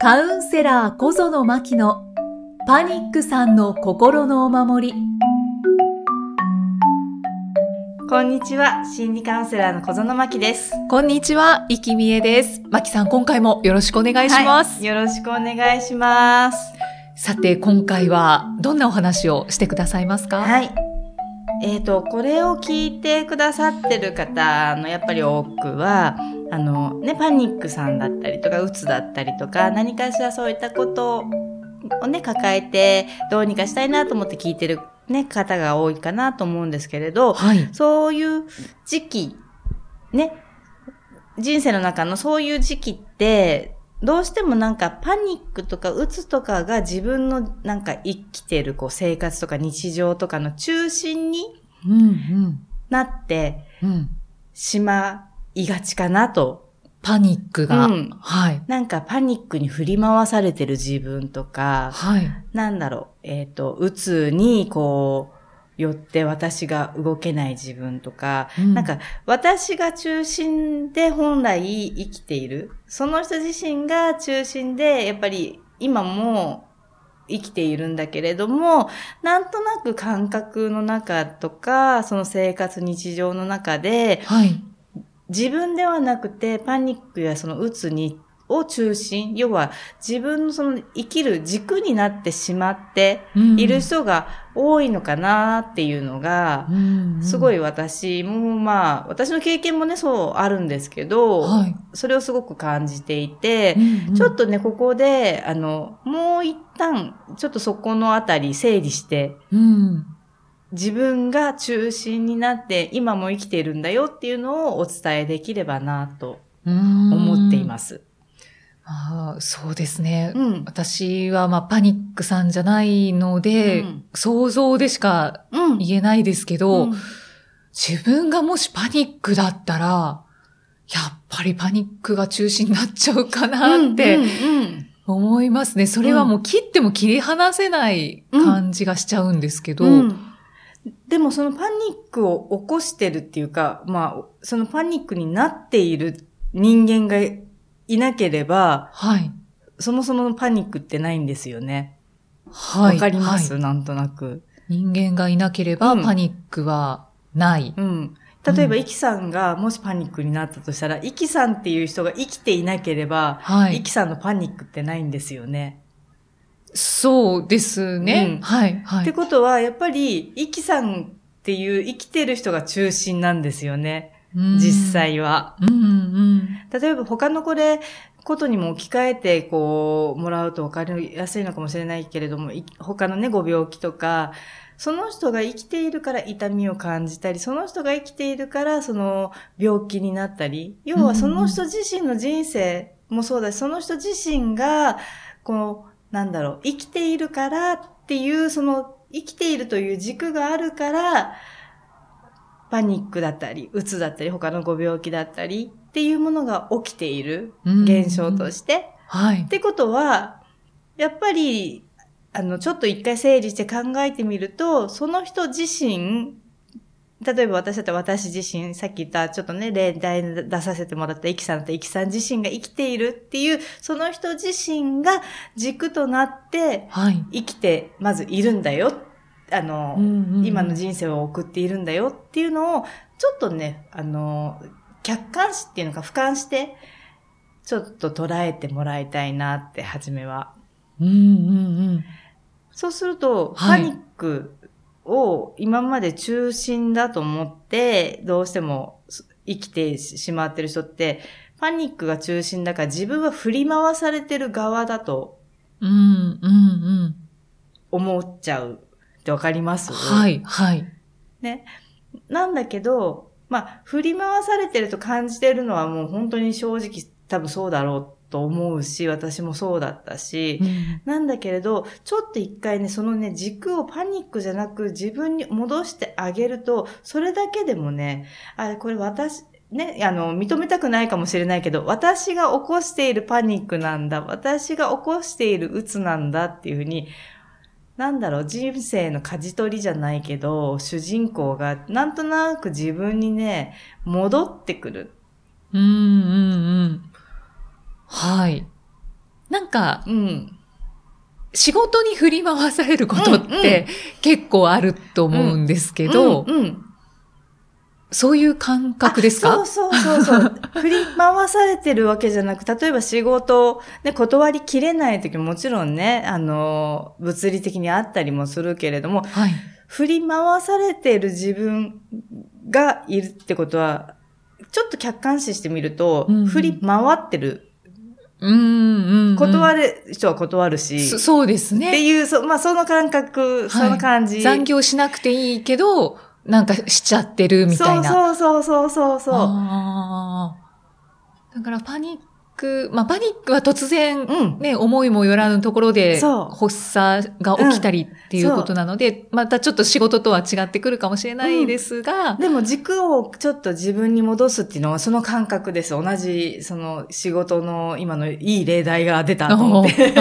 カウンセラー小園真希のパニックさんの心のお守り。こんにちは。心理カウンセラーの小園真希です。こんにちは、生きみえです。真希さん、今回もよろしくお願いします。はいよろしくお願いします。さて、今回はどんなお話をしてくださいますか？はい。えっ、と、これを聞いてくださってる方のやっぱり多くは、あの、ね、パニックさんだったりとか、うつだったりとか、何かしらそういったことをね、抱えて、どうにかしたいなと思って聞いてるね、方が多いかなと思うんですけれど、はい。そういう時期、ね、人生の中のそういう時期って、どうしてもなんかパニックとかうつとかが自分のなんか生きてるこう生活とか日常とかの中心にうんなって。しまいがちかなと。パニックが。うんはい。なんかパニックに振り回されてる自分とか、はい。なんだろう、えっ、と、うつにこう、よって私が動けない自分とか、うんなんか私が中心で本来生きている。その人自身が中心で、やっぱり今も生きているんだけれども、なんとなく感覚の中とか、その生活日常の中で、はい。自分ではなくてパニックやそのうつに、を中心、要は自分のその生きる軸になってしまっている人が多いのかなっていうのが、すごい。い私もまあ、私の経験もね、そうあるんですけど、はい。それをすごく感じていて、うんうんちょっとね、ここで、あの、もう一旦、ちょっとそこのあたり整理して、うん。自分が中心になって今も生きているんだよっていうのをお伝えできればなと思っていますす。ああそうですね。うん。私は、まあ、パニックさんじゃないので、うん想像でしかうん。言えないですけど、うん自分がもしパニックだったら、やっぱりパニックが中心になっちゃうかなって思いますね。それはもう切っても切り離せない感じがしちゃうんですけど、うんでもそのパニックを起こしてるっていうか、まあ、そのパニックになっている人間がいなければ、はい。そもそものパニックってないんですよね。わ、はい。かります、はいなんとなく。人間がいなければうんパニックはない。うん。例えば、うんイキさんがもしパニックになったとしたら、イキさんっていう人が生きていなければ、はい。イキさんのパニックってないんですよね。そうですね。うんはい。はってい。ことは、やっぱり、イキさんっていう生きてる人が中心なんですよね。うん実。際は。うんうん。例えば他のこれ、ことにも置き換えて、こう、もらうと分かりやすいのかもしれないけれども、い他のね、ご病気とか、その人が生きているから痛みを感じたり、その人が生きているから、その病気になったり、要はその人自身の人生もそうだし、その人自身が、こう、なんだろう、生きているからっていう、その、生きているという軸があるから、パニックだったり、うつだったり、他のご病気だったりっていうものが起きているうん現象として。はいっ。てことは、やっぱり、あの、ちょっと一回整理して考えてみると、その人自身、例えば私だったら私自身、さっき言ったちょっとね、例題に出させてもらったイキさんとイキさん自身が生きているっていう、その人自身が軸となってはい。生きて、まずいるんだよ。あの、うんうん今の人生を送っているんだよっていうのを、ちょっとね、あの、客観視っていうのか俯瞰して、ちょっと捉えてもらいたいなって、初めは。うんうんうん。そうすると、はいパニックを今まで中心だと思って、どうしても生きてしまってる人って、パニックが中心だから自分は振り回されてる側だとうんうんうん。思っちゃうってわかります？はい。はい。ね。なんだけど、まあ、振り回されてると感じてるのはもう本当に正直多分そうだろうと思うし、私もそうだったし、うんなんだけれど、ちょっと一回ね、そのね、軸をパニックじゃなく自分に戻してあげると、それだけでもね、あ、これ私、ね、あの、認めたくないかもしれないけど、私が起こしているパニックなんだ、私が起こしている鬱なんだっていうふうに、なんだろう、人生の舵取りじゃないけど、主人公がなんとなく自分にね、戻ってくる。うんうんうん。はい。なんか、うん。仕事に振り回されることっうんうんて結構あると思うんですけど、うん、うんそういう感覚ですか？あそうそうそうそう。振り回されてるわけじゃなく、例えば仕事を、ね、断りきれない時ももちろんね、あの、物理的にあったりもするけれども、はい。振り回されてる自分がいるってことは、ちょっと客観視してみると、うんうん振り回ってる。うんうん、うん。断る人は断るし、そそうですってね。いう、そまあ、その感覚、その感じ。残業しなくていいけど、なんかしちゃってるみたいな。そうそうそうそうそう。だからパニック、まあパニックは突然、うん。ね、思いもよらぬところで発作が起きたりっていうことなので、またちょっと仕事とは違ってくるかもしれないですが、でも軸をちょっと自分に戻すっていうのはその感覚です。同じ、その仕事の今のいい例題が出たと思って。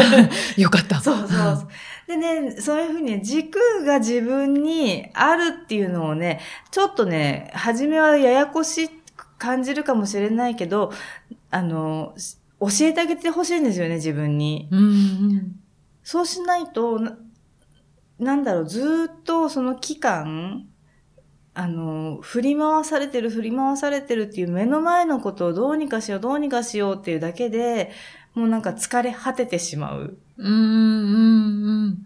よかった。そうそう。でね、そういうふうに軸が自分にあるっていうのをね、ちょっとね、初めはややこしく感じるかもしれないけど、あの、し教えてあげてほしいんですよね、自分に。うんうんそうしないと、ななんだろう、ずーっとその期間、あの、振り回されてる、振り回されてるっていう目の前のことをどうにかしよう、どうにかしようっていうだけで、もうなんか疲れ果ててしまう。うんうん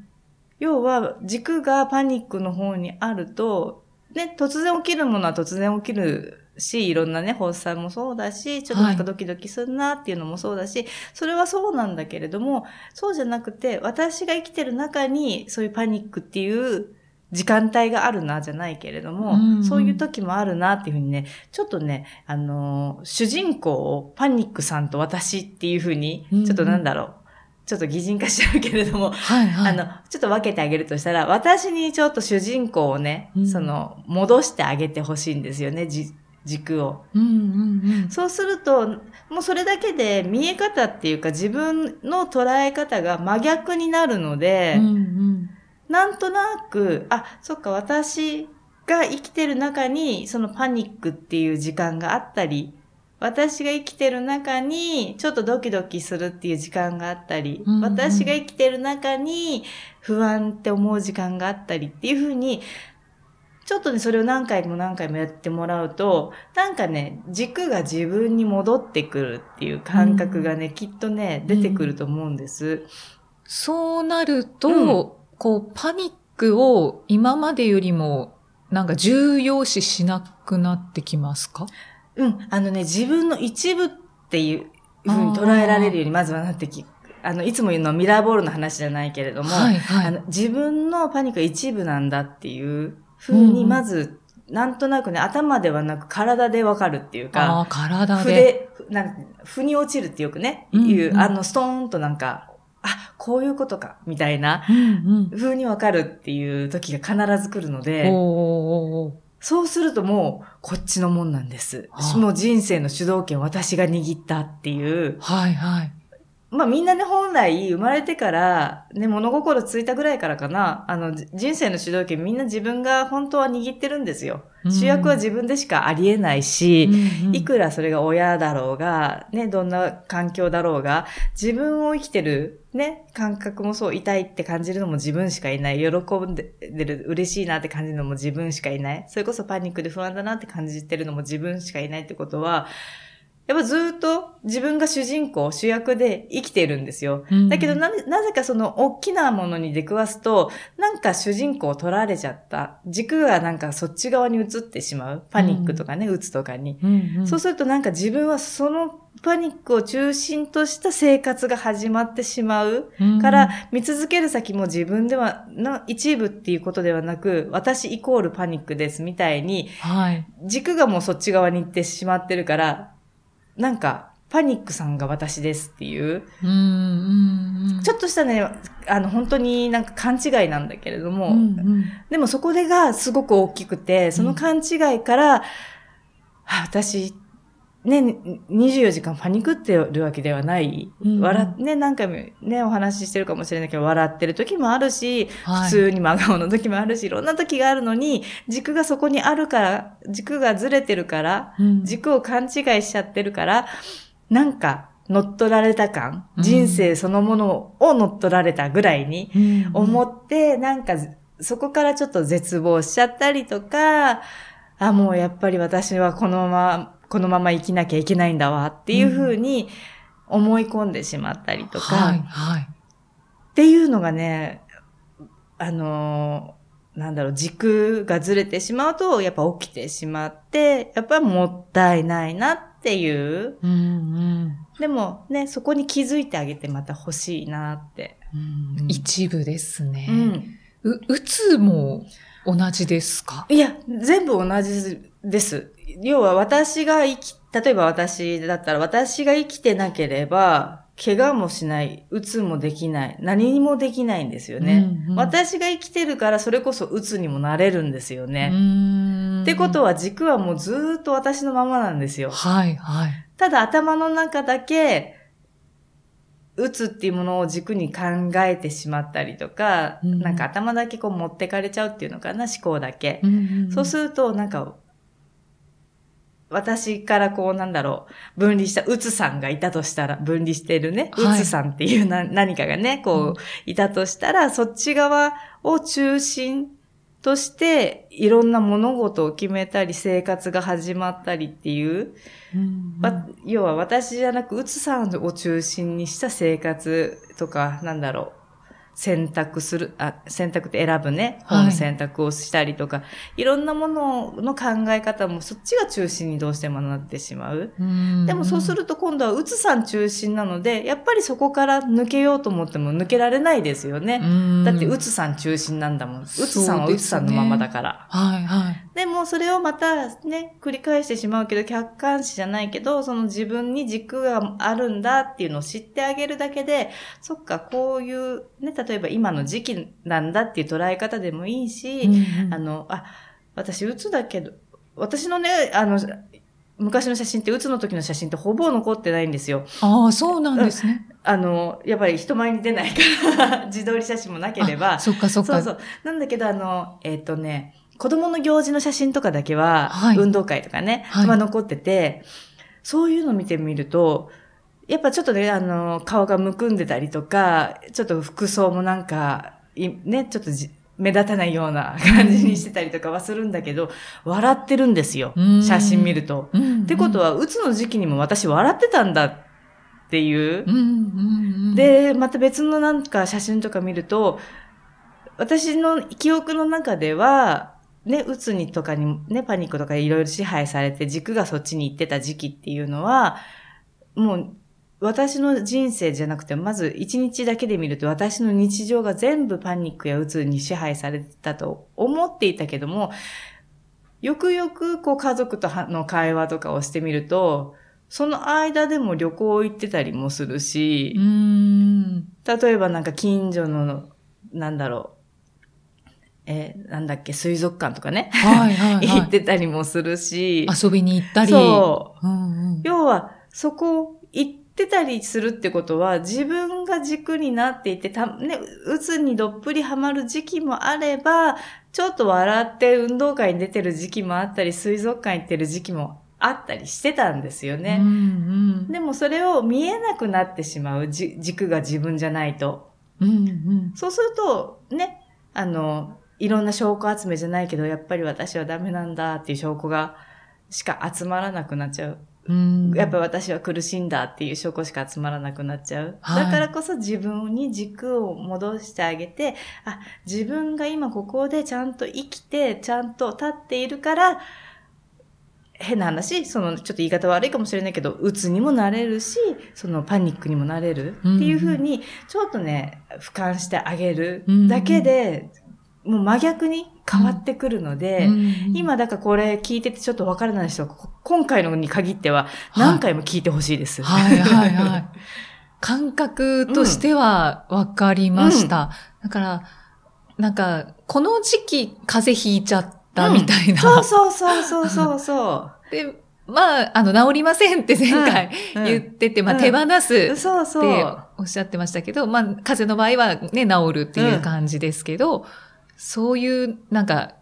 要は、軸がパニックの方にあると、ね、突然起きるものは突然起きるし、いろんなね、発作もそうだし、ちょっとなんかドキドキするなっていうのもそうだし、それはそうなんだけれども、そうじゃなくて、私が生きてる中に、そういうパニックっていう時間帯があるな、じゃないけれども、うんうん。そういう時もあるなっていうふうにね、ちょっとね、あのー主人公をパニックさんと私っていうふうに、うんうん。ちょっとなんだろう、ちょっと擬人化しちゃうけれども、はいはい。あの、ちょっと分けてあげるとしたら、私にちょっと主人公をね、うんその、戻してあげてほしいんですよね、じ軸を。うんうんうん。そうすると、もうそれだけで見え方っていうか自分の捉え方が真逆になるので、うんうんなんとなく、あ、そっか、私が生きてる中に、そのパニックっていう時間があったり、私が生きてる中に、ちょっとドキドキするっていう時間があったり、うんうん私が生きてる中に、不安って思う時間があったりっていうふうに、ちょっとね、それを何回も何回もやってもらうと、なんかね、軸が自分に戻ってくるっていう感覚がね、きっとね、出てくると思うんです。そうなると、うん。こう、パニックを今までよりも、なんか重要視しなくなってきますか？うん。あのね、自分の一部っていうふうに捉えられるようにまずはなってき、あの、いつも言うのはミラーボールの話じゃないけれども、はいはい。あの自分のパニックが一部なんだっていうふうに、うんうんまず、なんとなくね、頭ではなく体でわかるっていうあか、あ、体腑で。で、なん腑に落ちるってよくね、うんうんいう、あの、ストーンとなんか、あ、こういうことか、みたいな、うん風にわかるっていう時が必ず来るのうん。で、おーおーおーそうするともう、こっちのもんなんですは。あもう人生の主導権を私が握ったっていう。はいはい。まあみんなね、本来生まれてから、ね、物心ついたぐらいからかな、あの、じ人生の主導権みんな自分が本当は握ってるんですよ。うん主役は自分でしかありえないし、うんうんいくらそれが親だろうが、ね、どんな環境だろうが、自分を生きてる、ね、感覚もそう、痛いって感じるのも自分しかいない。喜んでる、嬉しいなって感じるのも自分しかいない。それこそパニックで不安だなって感じてるのも自分しかいないってことは、やっぱずっと自分が主人公、主役で生きてるんですよ。うんだけどな、なぜかその大きなものに出くわすと、なんか主人公を取られちゃった。軸がなんかそっち側に移ってしまう。パニックとかね、打つとかに。うんうんそうするとなんか自分はそのパニックを中心とした生活が始まってしまう。から、見続ける先も自分では、の一部っていうことではなく、私イコールパニックですみたいに、はい。軸がもうそっち側に行ってしまってるから、なんか、パニックさんが私ですっていう、うんうんうん。ちょっとしたね、あの、本当になんか勘違いなんだけれども、うんうん。でもそこでがすごく大きくて、その勘違いから、あ私、ね、24時間パニクってるわけではない。うんうん。笑っね、何回もね、お話ししてるかもしれないけど、笑ってる時もあるし、はい。普通に真顔の時もあるし、いろんな時があるのに、軸がそこにあるから、軸がずれてるから、うん。軸を勘違いしちゃってるから、なんか、乗っ取られた感、うん。人生そのものを乗っ取られたぐらいに思って、なんか、そこからちょっと絶望しちゃったりとか、あ、もうやっぱり私はこのまま、このまま生きなきゃいけないんだわっていうふうに思い込んでしまったりとか、はい、はい。っていうのがね、あのーなんだろう、軸がずれてしまうと、やっぱ起きてしまって、やっぱりもったいないなっていう。うんうんでもね、そこに気づいてあげてまた欲しいなって。うん一部ですね。うん。う、うつも同じですか？いや、全部同じです。要は私が生き、例えば私だったら私が生きてなければ、怪我もしない、うつもできない、何にもできないんですよね。うんうん私が生きてるからそれこそうつにもなれるんですよね。ねってことは軸はもうずーっと私のままなんですよ。はい、はい。ただ頭の中だけ、うつっていうものを軸に考えてしまったりとか、うんなんか頭だけこう持ってかれちゃうっていうのかな、思考だけ。んそうすると、なんか、私からこうなんだろう、分離したうつさんがいたとしたら、分離してるね、うはい。つさんっていうな、何かがね、こう、いたとしたら、そっち側を中心として、いろんな物事を決めたり、生活が始まったりっていう、うん。わ要は私じゃなく、うつさんを中心にした生活とか、なんだろう、選択する、あ、選択って選ぶね、はい本の選択をしたりとか、い、ろんなものの考え方もそっちが中心にどうしてもなってしまう。うんでもそうすると今度はうつさん中心なので、やっぱりそこから抜けようと思っても抜けられないですよね。うんだってうつさん中心なんだもん。うつさんはうつさんのままだから。はい、はい。でもそれをまたね、繰り返してしまうけど、客観視じゃないけど、その自分に軸があるんだっていうのを知ってあげるだけで、そっか、こういう、ね、例えば今の時期なんだっていう捉え方でもいいし、あの、あ、私、うつだけど、私のね、あの、昔の写真って、うつの時の写真ってほぼ残ってないんですよ。ああ、そうなんですね。あの、やっぱり人前に出ないから、自撮り写真もなければあ。そっかそっか。そうそう。なんだけど、あの、えっ、とね、子供の行事の写真とかだけは、はい運動会とかね、はいまあ残ってて、そういうの見てみると、やっぱちょっとね、あの、顔がむくんでたりとか、ちょっと服装もなんか、いね、ちょっとじ目立たないような感じにしてたりとかはするんだけど、笑ってるんですようん。写真見ると。うんってことは、うつの時期にも私笑ってたんだっていう。で、また別のなんか写真とか見ると、私の記憶の中では、ね、うつにとかに、ね、パニックとかいろいろ支配されて軸がそっちに行ってた時期っていうのは、もう、私の人生じゃなくて、まず一日だけで見ると私の日常が全部パニックやうつに支配されてたと思っていたけども、よくよくこう家族との会話とかをしてみると、その間でも旅行行ってたりもするし、うん。例えばなんか近所の、なんだろう、えーなんだっけ、水族館とかね、はいはい、はい。行ってたりもするし、遊びに行ったり。そう。うんうん。要は、そこ行ってたりするってことは、自分が軸になっていて、た、ね、うつにどっぷりハマる時期もあれば、ちょっと笑って運動会に出てる時期もあったり、水族館行ってる時期もあったりしてたんですよね。うんうん。でもそれを見えなくなってしまう、じ軸が自分じゃないと。うんうん。そうすると、ね、あの、いろんな証拠集めじゃないけど、やっぱり私はダメなんだっていう証拠が、しか集まらなくなっちゃう。うん、やっぱ私は苦しいんだっていう証拠しか集まらなくなっちゃう。はいだからこそ自分に軸を戻してあげて、あ、自分が今ここでちゃんと生きて、ちゃんと立っているから、変な話、その、ちょっと言い方悪いかもしれないけど、鬱にもなれるし、そのパニックにもなれるっていうふうに、ちょっとね、俯瞰してあげるだけで、もう真逆に変わってくるので、うんうん今だからこれ聞いててちょっとわからない人は、こ今回のに限っては何回も聞いてほしいです。はいはいはい。感覚としては分かりました。だから、なんか、この時期風邪ひいちゃったみたいな。そうそうそうそうそうそ で、まあ、あの、治りませんって前回う。言ってて、まあ、うん手放すうん、ってう。おっしゃってましたけど、まあ、風邪の場合はね、治るっていう感じですけど、そういう、なんか、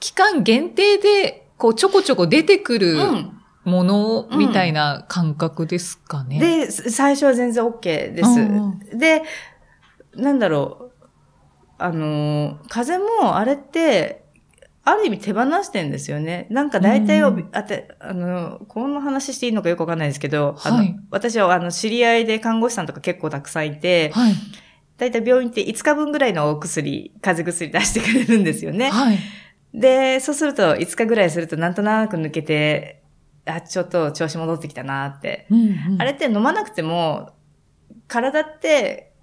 期間限定で、こう、ちょこちょこ出てくるうん。ものみたいな感覚ですかね。で、最初は全然 OK です。うんで、なんだろう。あの、風もあれって、ある意味手放してんですよね。なんか大体を、うんあて、あの、この話していいのかよくわかんないですけど、あのはい私はあの、知り合いで看護師さんとか結構たくさんいて、はい。大体病院って5日分ぐらいのお薬、風邪薬出してくれるんですよね。はい。で、そうすると5日ぐらいするとなんとなく抜けて、あ、ちょっと調子戻ってきたなってうんうんあれって飲まなくても、体って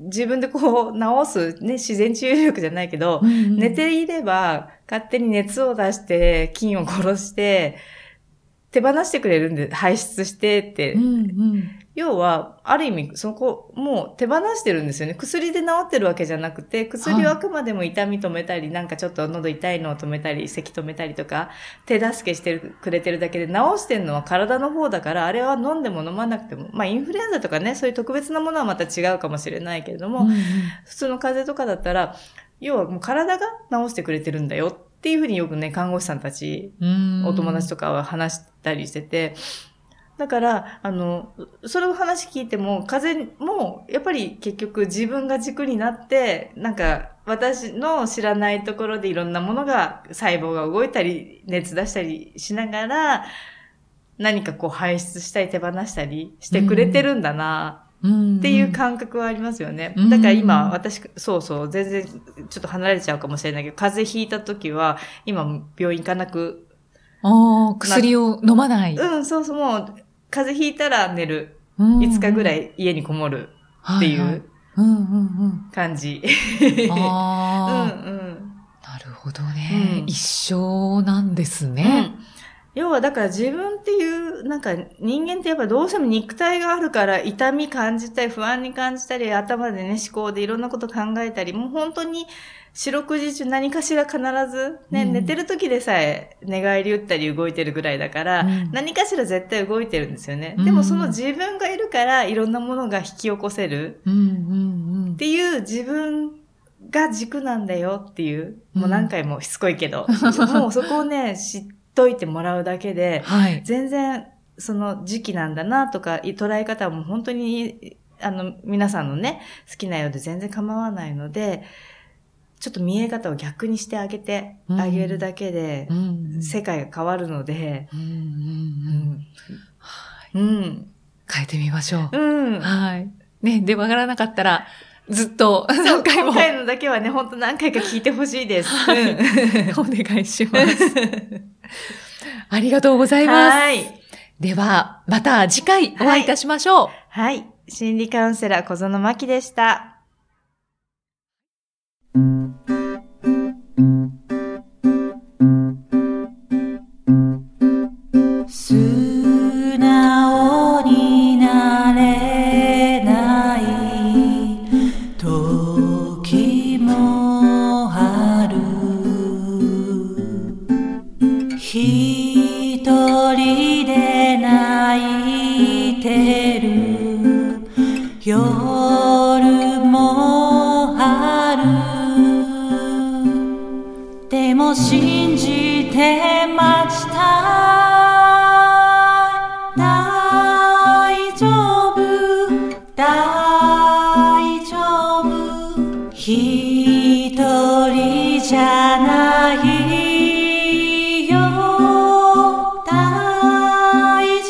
自分でこう治す、ね、自然治癒力じゃないけど、うんうん寝ていれば勝手に熱を出して、菌を殺して、手放してくれるんで、排出してって。うんうん要は、ある意味、そこ、もう手放してるんですよね。薬で治ってるわけじゃなくて、薬をあくまでも痛み止めたり、なんかちょっと喉痛いのを止めたり、咳止めたりとか、手助けしてるくれてるだけで、治してるのは体の方だから、あれは飲んでも飲まなくても、まあインフルエンザとかね、そういう特別なものはまた違うかもしれないけれども、普通の風邪とかだったら、要はもう体が治してくれてるんだよっていうふうによくね、看護師さんたちうんお友達とかは話したりしてて、だから、あの、それを話聞いても、風邪も、やっぱり結局自分が軸になって、なんか、私の知らないところでいろんなものが、細胞が動いたり、熱出したりしながら、何かこう排出したり手放したりしてくれてるんだな、うんっていう感覚はありますよね。うんだから今、私、そうそう、全然ちょっと離れちゃうかもしれないけど、風邪ひいた時は、今、病院行かなくああ、薬を飲まない。うん、そうそう、もう、風邪ひいたら寝る。うん5日ぐらい家にこもるっていううんうんうん。感じ。なるほどね、うん一緒なんですうね。ん要はだから自分っていう、なんか人間ってやっぱどうしても肉体があるから痛み感じたり不安に感じたり頭でね思考でいろんなこと考えたり、もう本当に四六時中何かしら必ずね、うん。寝てる時でさえ寝返り打ったり動いてるぐらいだから、うん。何かしら絶対動いてるんですよね。うん。でもその自分がいるからいろんなものが引き起こせる。っていう自分が軸なんだよっていう、もう何回もしつこいけど、もうそこをね、知っといてもらうだけうん。で、はい。全然その時期なんだなとか、い捉え方も本当に、あの、皆さんのね、好きなようで全然構わないので、ちょっと見え方を逆にしてあげてあげるだけでう、ん世界が変わるので、うん。変えてみましょう。うん。はい。ね、で、わからなかったら、ずっと何回も今回のだけはね、本当何回か聞いてほしいです。はいうんお願いします。ありがとうございます。はい。では、また次回お会いいたしましょう。はい。心理カウンセラー小園真希でした。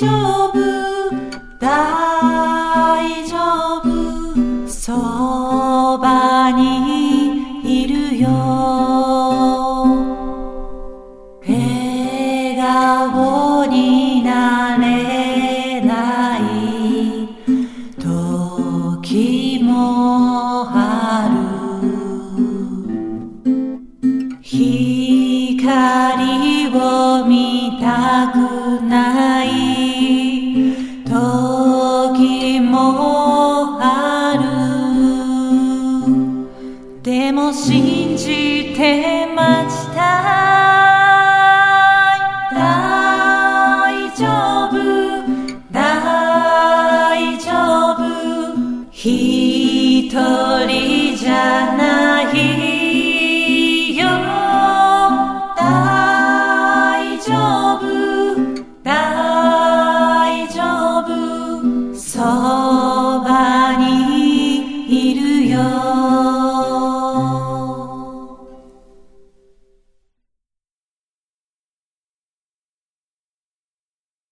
大でも信じてました